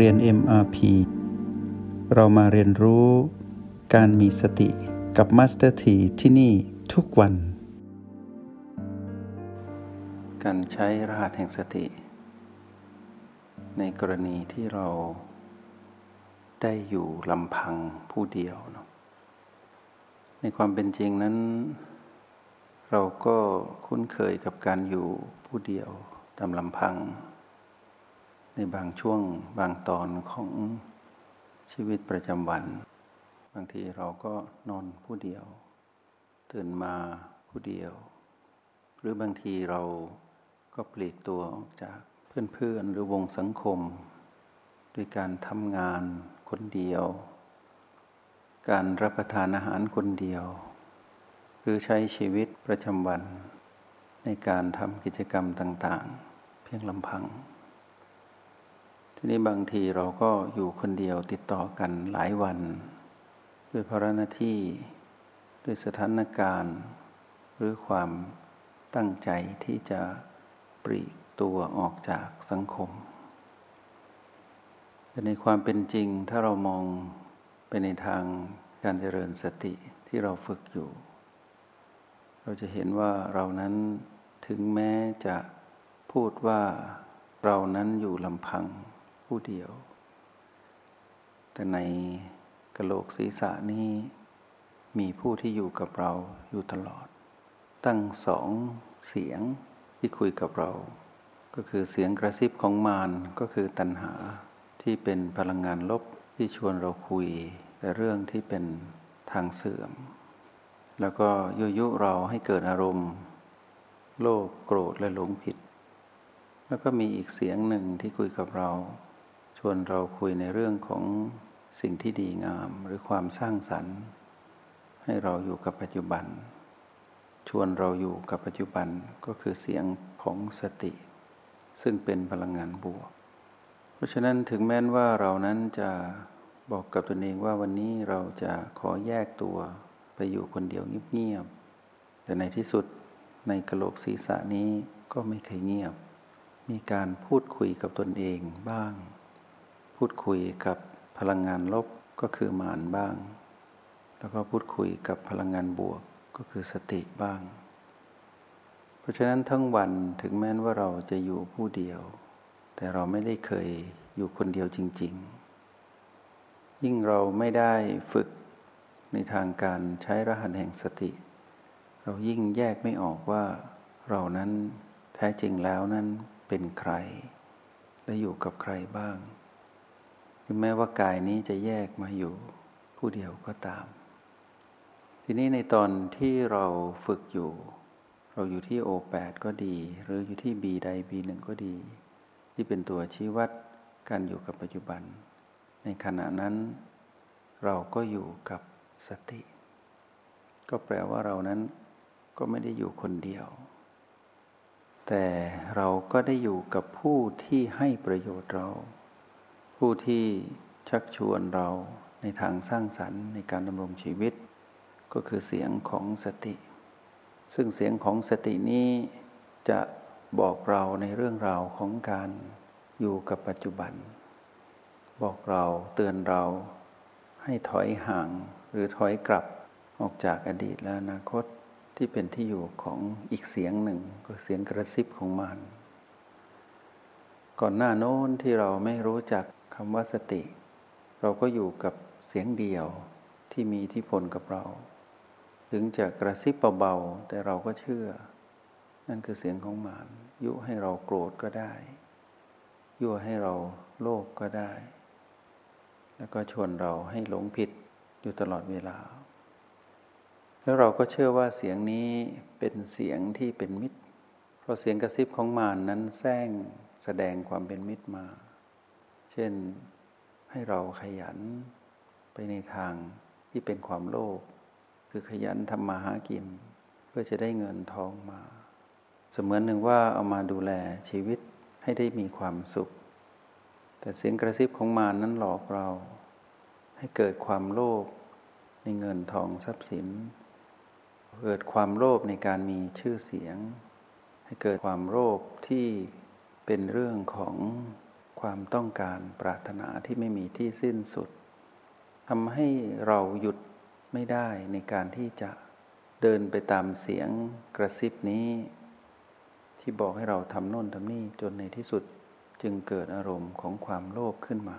เรียน MRP เรามาเรียนรู้การมีสติกับ Master T ที่ที่นี่ทุกวัน การใช้รหัสแห่งสติ ในกรณีที่เราได้อยู่ลำพังผู้เดียวเนาะในความเป็นจริงนั้น เราก็คุ้นเคยกับการอยู่ผู้เดียวตามลำพัง ในบางช่วงบางตอนของชีวิตประจำวัน บางทีเราก็นอนผู้เดียว ตื่นมาผู้เดียว หรือบางทีเราก็ปลีกตัวออกจากเพื่อนๆหรือวงสังคม ด้วยการทำงานคนเดียว การรับประทานอาหารคนเดียว หรือใช้ชีวิตประจำวัน ในการทำกิจกรรมต่างๆ เพียงลำพัง ทีนี้บางทีเราก็อยู่คนเดียวติดต่อกันหลายวัน ด้วยภาระหน้าที่ด้วยสถานการณ์ หรือความตั้งใจที่จะปลีกตัวออกจากสังคมแต่ในความเป็นจริงถ้าเรามองไปในทางการเจริญสติที่เราฝึกอยู่ เราจะเห็นว่าเรานั้นถึงแม้จะพูดว่าเรานั้นอยู่ลำพัง ผู้เดียว แต่ในกระโหลกศีรษะนี้มีผู้ที่อยู่กับเราอยู่ตลอด ตั้งสองเสียงที่คุยกับเรา ก็คือเสียงกระซิบของมารก็คือตัณหาที่เป็นพลังงานลบที่ชวนเราคุย แต่เรื่องที่เป็นทางเสื่อม แล้วก็ยุยุเราให้เกิดอารมณ์ โลภโกรธและหลงผิด แล้วก็มีอีกเสียงหนึ่งที่คุยกับเรา วนเราคุยในเรื่องของสิ่งที่ดีงามหรือความสร้างสรรค์ ให้เราอยู่กับปัจจุบัน ชวนเราอยู่กับปัจจุบันก็คือเสียงของสติ ซึ่งเป็นพลังงานบวก เพราะฉะนั้นถึงแม้นว่าเรานั้นจะบอกกับตนเองว่าวันนี้เราจะขอแยกตัวไปอยู่คนเดียวเงียบๆแต่ในที่สุดในกระโหลกศีรษะนี้ก็ไม่เคยเงียบ มีการพูดคุยกับตนเองบ้าง พูดคุยกับพลังงานลบก็คือมานบ้าง แล้วก็พูดคุยกับพลังงานบวกก็คือสติบ้าง เพราะฉะนั้นทั้งวันถึงแม้ว่าเราจะอยู่ผู้เดียว แต่เราไม่ได้เคยอยู่คนเดียวจริง ๆ ยิ่งเราไม่ได้ฝึกในทางการใช้รหัสแห่งสติ เรายิ่งแยกไม่ออกว่าเรานั้นแท้จริงแล้วนั้นเป็นใคร และอยู่กับใครบ้าง ถึงแม้ว่ากายนี้จะแยกมาอยู่ผู้เดียวก็ตาม ทีนี้ในตอนที่เราฝึกอยู่ เราอยู่ที่โอแปดก็ดี หรืออยู่ที่บีใดบีหนึ่งก็ดี ที่เป็นตัวชี้วัดการอยู่กับปัจจุบัน ในขณะนั้น เราก็อยู่กับสติ ก็แปลว่าเรานั้นก็ไม่ได้อยู่คนเดียว แต่เราก็ได้อยู่กับผู้ที่ให้ประโยชน์เรา ผู้ที่ชักชวนเราในทางสร้างสรรค์ในการดำรงชีวิต ก็คือเสียงของสติ ซึ่งเสียงของสตินี้จะบอกเราในเรื่องราวของการอยู่กับปัจจุบัน บอกเราเตือนเราให้ถอยห่างหรือถอยกลับออกจากอดีตและอนาคตที่เป็นที่อยู่ของอีกเสียงหนึ่งก็เสียงกระซิบของมัน ก่อนหน้าโน้นที่เราไม่รู้จัก คำว่าสติ เราก็อยู่กับเสียงเดียวที่มีที่พลกับเรา ถึงจะกระซิบเบาๆแต่เราก็เชื่อ นั่นคือเสียงของมานยุให้เราโกรธก็ได้ ยั่วให้เราโลภกก็ได้ แล้วก็ชวนเราให้หลงผิดอยู่ตลอดเวลา แล้วเราก็เชื่อว่าเสียงนี้เป็นเสียงที่เป็นมิตร เพราะเสียงกระซิบของมารนนั้นแซงแสดงความเป็นมิตรมา เช่นให้เราขยันไปในทางที่เป็นความโลภคือขยันทำมาหากิน เพื่อจะได้เงินทองมา เสมือนหนึ่งว่าเอามาดูแลชีวิตให้ได้มีความสุข แต่เสียงกระซิบของมารนนั้นหลอกเรา ให้เกิดความโลภในเงินทองทรัพย์สิน เกิดความโลภในการมีชื่อเสียง ให้เกิดความโลภที่เป็นเรื่องของ ความต้องการปรารถนาที่ไม่มีที่สิ้นสุดทำให้เราหยุดไม่ได้ในการที่จะเดินไปตามเสียงกระซิบนี้ ที่บอกให้เราทำโน่นทำนี่จนในที่สุดจึงเกิดอารมณ์ของความโลภขึ้นมา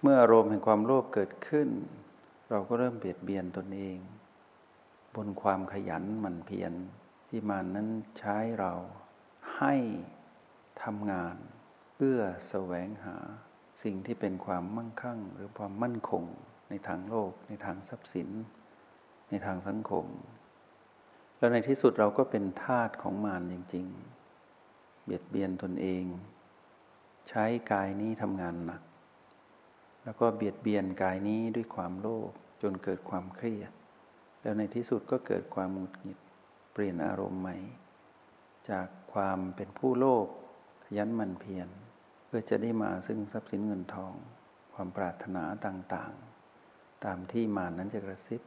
เมื่ออารมณ์แห่งความโลภเกิดขึ้น เราก็เริ่มเบียดเบียนตนเอง บนความขยันหมั่นเพียรที่มันนั้นใช้เราให้ทำงาน เพื่อแสวงหาสิ่งที่เป็นความมั่งคั่ง หรือความมั่นคงในทางโลก ในทางทรัพย์สิน ในทางสังคม แล้วในที่สุดเราก็เป็นทาสของมารจริง ๆ เบียดเบียนตนเอง ใช้กายนี้ทำงานหนัก แล้วก็เบียดเบียนกายนี้ด้วยความโลภจนเกิดความเครียด แล้วในที่สุดก็เกิดความหงุดหงิดเปลี่ยนอารมณ์ใหม่ จากความเป็นผู้โลภขยันมันเพียร เพื่อจะได้มาซึ่งทรัพย์สินเงินทอง ความปรารถนาต่างๆ ตามที่มานั้นจะกระซิบ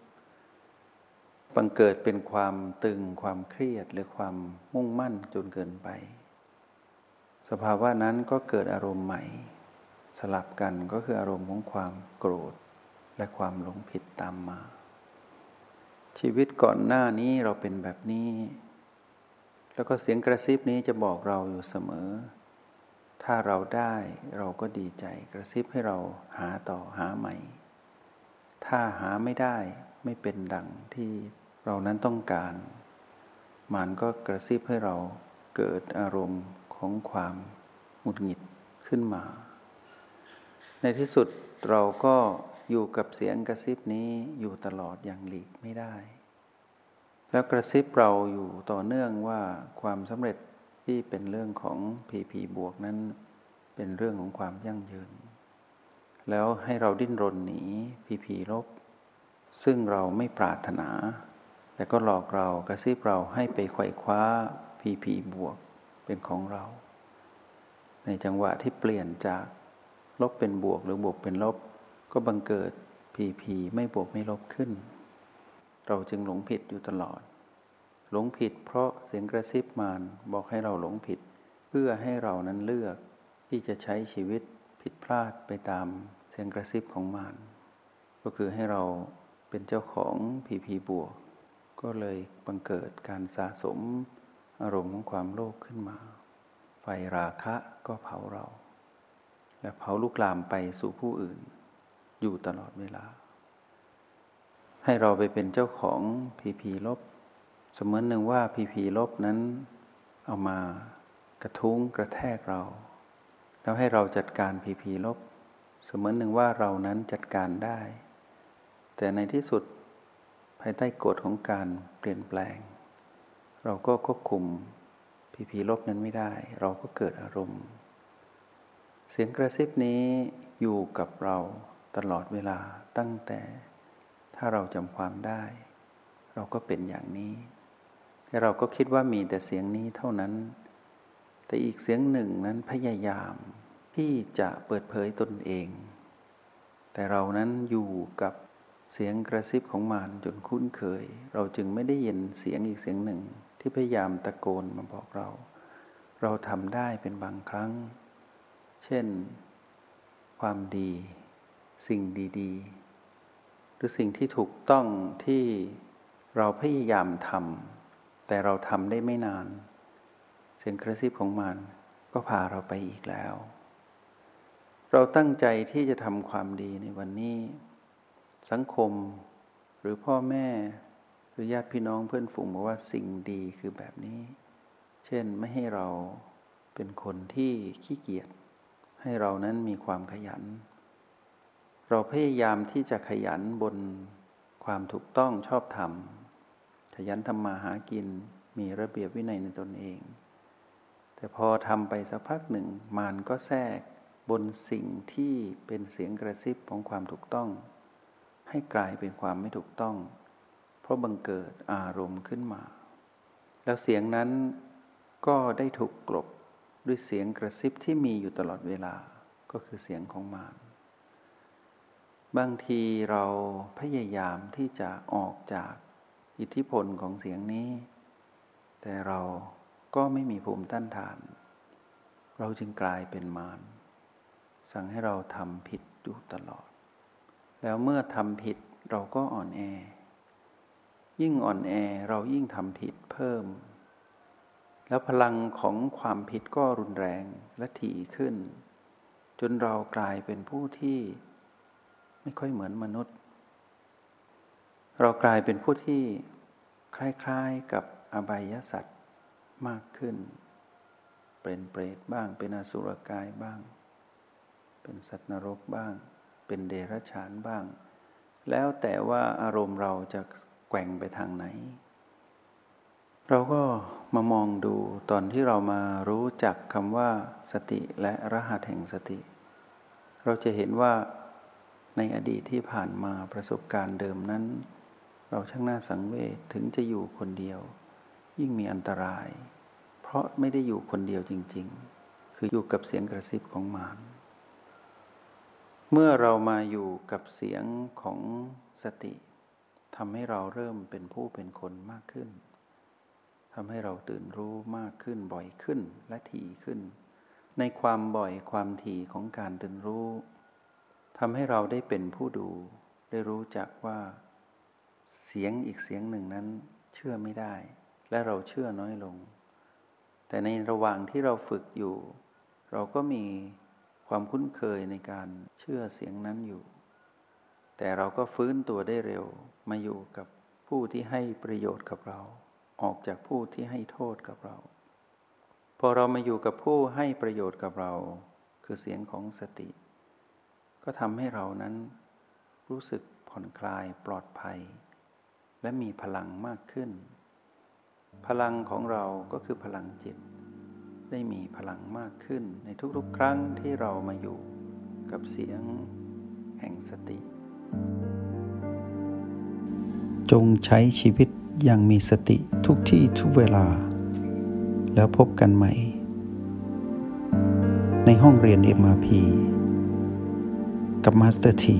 บังเกิดเป็นความตึงความเครียดหรือความมุ่งมั่นจนเกินไป สภาวะนั้นก็เกิดอารมณ์ใหม่ สลับกันก็คืออารมณ์ของความโกรธ และความหลงผิดตามมา ชีวิตก่อนหน้านี้เราเป็นแบบนี้ แล้วก็เสียงกระซิบนี้จะบอกเราอยู่เสมอ ถ้าเราได้เราก็ดีใจกระซิบให้เราหาต่อหาใหม่ ถ้าหาไม่ได้ไม่เป็นดังที่เรานั้นต้องการ มันก็กระซิบให้เราเกิดอารมณ์ของความหงุดหงิดขึ้นมา ในที่สุดเราก็อยู่กับเสียงกระซิบนี้อยู่ตลอดอย่างหลีกไม่ได้ แล้วกระซิบเราอยู่ต่อเนื่องว่าความสำเร็จ ที่เป็นเรื่องของพีพีบวกนั้น เป็นเรื่องของความยั่งยืน แล้วให้เราดิ้นรนหนีพีพีลบ ซึ่งเราไม่ปรารถนา แต่ก็หลอกเรากระซิบเราให้ไปไขว่คว้าพีพีบวกเป็นของเรา ในจังหวะที่เปลี่ยนจากลบเป็นบวกหรือบวกเป็นลบ ก็บังเกิดพีพีไม่บวกไม่ลบขึ้น เราจึงหลงผิดอยู่ตลอด หลงผิดเพราะเสียงกระซิบมารบอกให้เราหลงผิด เพื่อให้เรานั้นเลือกที่จะใช้ชีวิตผิดพลาดไปตามเสียงกระซิบของมารก็คือให้เราเป็นเจ้าของผีผีบวก ก็เลยบังเกิดการสะสมอารมณ์ของความโลภขึ้นมา ไฟราคะก็เผาเรา และเผาลุกลามไปสู่ผู้อื่น อยู่ตลอดเวลา ให้เราไปเป็นเจ้าของผีผีลบ เสมือนหนึ่งว่าพีพีลบนั้นเอามากระทุ้งกระแทกเรา แล้วให้เราจัดการพีพีลบ เสมือนหนึ่งว่าเรานั้นจัดการได้ แต่ในที่สุดภายใต้กฎของการเปลี่ยนแปลง เราก็ควบคุมพีพีลบนั้นไม่ได้ เราก็เกิดอารมณ์ เสียงกระซิบนี้อยู่กับเราตลอดเวลาตั้งแต่ถ้าเราจำความได้ เราก็เป็นอย่างนี้ เราก็คิดว่ามีแต่เสียงนี้เท่านั้น แต่อีกเสียงหนึ่งนั้นพยายามที่จะเปิดเผยตนเอง แต่เรานั้นอยู่กับเสียงกระซิบของมารจนคุ้นเคย เราจึงไม่ได้ยินเสียงอีกเสียงหนึ่งที่พยายามตะโกนมาบอกเรา เราทำได้เป็นบางครั้ง เช่น ความดี สิ่งดีๆ หรือสิ่งที่ถูกต้องที่เราพยายามทำ แต่เราทำได้ไม่นาน เสียงกระซิบของมันก็พาเราไปอีกแล้ว เราตั้งใจที่จะทำความดีในวันนี้ สังคมหรือพ่อแม่หรือญาติพี่น้องเพื่อนฝูงบอกว่าสิ่งดีคือแบบนี้ เช่นไม่ให้เราเป็นคนที่ขี้เกียจให้เรานั้นมีความขยัน เราพยายามที่จะขยันบนความถูกต้องชอบธรรม ยันทำมาหากิน มีระเบียบวินัยในตนเอง แต่พอทำไปสักพักหนึ่งมานก็แทรกบนสิ่งที่เป็นเสียงกระซิบของความถูกต้อง ให้กลายเป็นความไม่ถูกต้อง เพราะบังเกิดอารมณ์ขึ้นมา แล้วเสียงนั้นก็ได้ถูกกลบด้วยเสียงกระซิบที่มีอยู่ตลอดเวลาก็คือเสียงของมารบางทีเราพยายามที่จะออกจาก อิทธิพลของเสียงนี้ แต่เราก็ไม่มีภูมิต้านทาน เราจึงกลายเป็นมาร สั่งให้เราทำผิดอยู่ตลอด แล้วเมื่อทำผิดเราก็อ่อนแอ ยิ่งอ่อนแอเรายิ่งทำผิดเพิ่ม แล้วพลังของความผิดก็รุนแรงและถี่ขึ้น จนเรากลายเป็นผู้ที่ไม่ค่อยเหมือนมนุษย์ เรากลายเป็นผู้ที่คล้ายๆกับอบายสัตว์มากขึ้น เป็นเปรตบ้าง เป็นอสุรกายบ้าง เป็นสัตว์นรกบ้าง เป็นเดรัจฉานบ้าง แล้วแต่ว่าอารมณ์เราจะแกว่งไปทางไหน เราก็มามองดูตอนที่เรามารู้จักคำว่าสติและรหัสแห่งสติ เราจะเห็นว่าในอดีตที่ผ่านมาประสบการณ์เดิมนั้น เราช่างน่าสังเวชถึงจะอยู่คนเดียว ยิ่งมีอันตราย เพราะไม่ได้อยู่คนเดียวจริง ๆ คืออยู่กับเสียงกระซิบของมารเมื่อเรามาอยู่กับเสียงของสติทำให้เราเริ่มเป็นผู้เป็นคนมากขึ้นทำให้เราตื่นรู้มากขึ้นบ่อยขึ้นและถี่ขึ้น ในความบ่อยความถี่ของการตื่นรู้ทำให้เราได้เป็นผู้ดู ได้รู้จักว่า เสียงอีกเสียงหนึ่งนั้นเชื่อไม่ได้ และเราเชื่อน้อยลง แต่ในระหว่างที่เราฝึกอยู่ เราก็มีความคุ้นเคยในการเชื่อเสียงนั้นอยู่ แต่เราก็ฟื้นตัวได้เร็วมาอยู่กับผู้ที่ให้ประโยชน์กับเรา ออกจากผู้ที่ให้โทษกับเรา พอเรามาอยู่กับผู้ให้ประโยชน์กับเรา คือเสียงของสติ ก็ทำให้เรานั้นรู้สึกผ่อนคลายปลอดภัย และมีพลังมากขึ้น พลังของเราก็คือพลังจิต ได้มีพลังมากขึ้นในทุกๆ ครั้งที่เรามาอยู่กับเสียงแห่งสติ จงใช้ชีวิตอย่างมีสติทุกที่ทุกเวลา แล้วพบกันใหม่ ในห้องเรียน MRP กับมาสเตอร์ที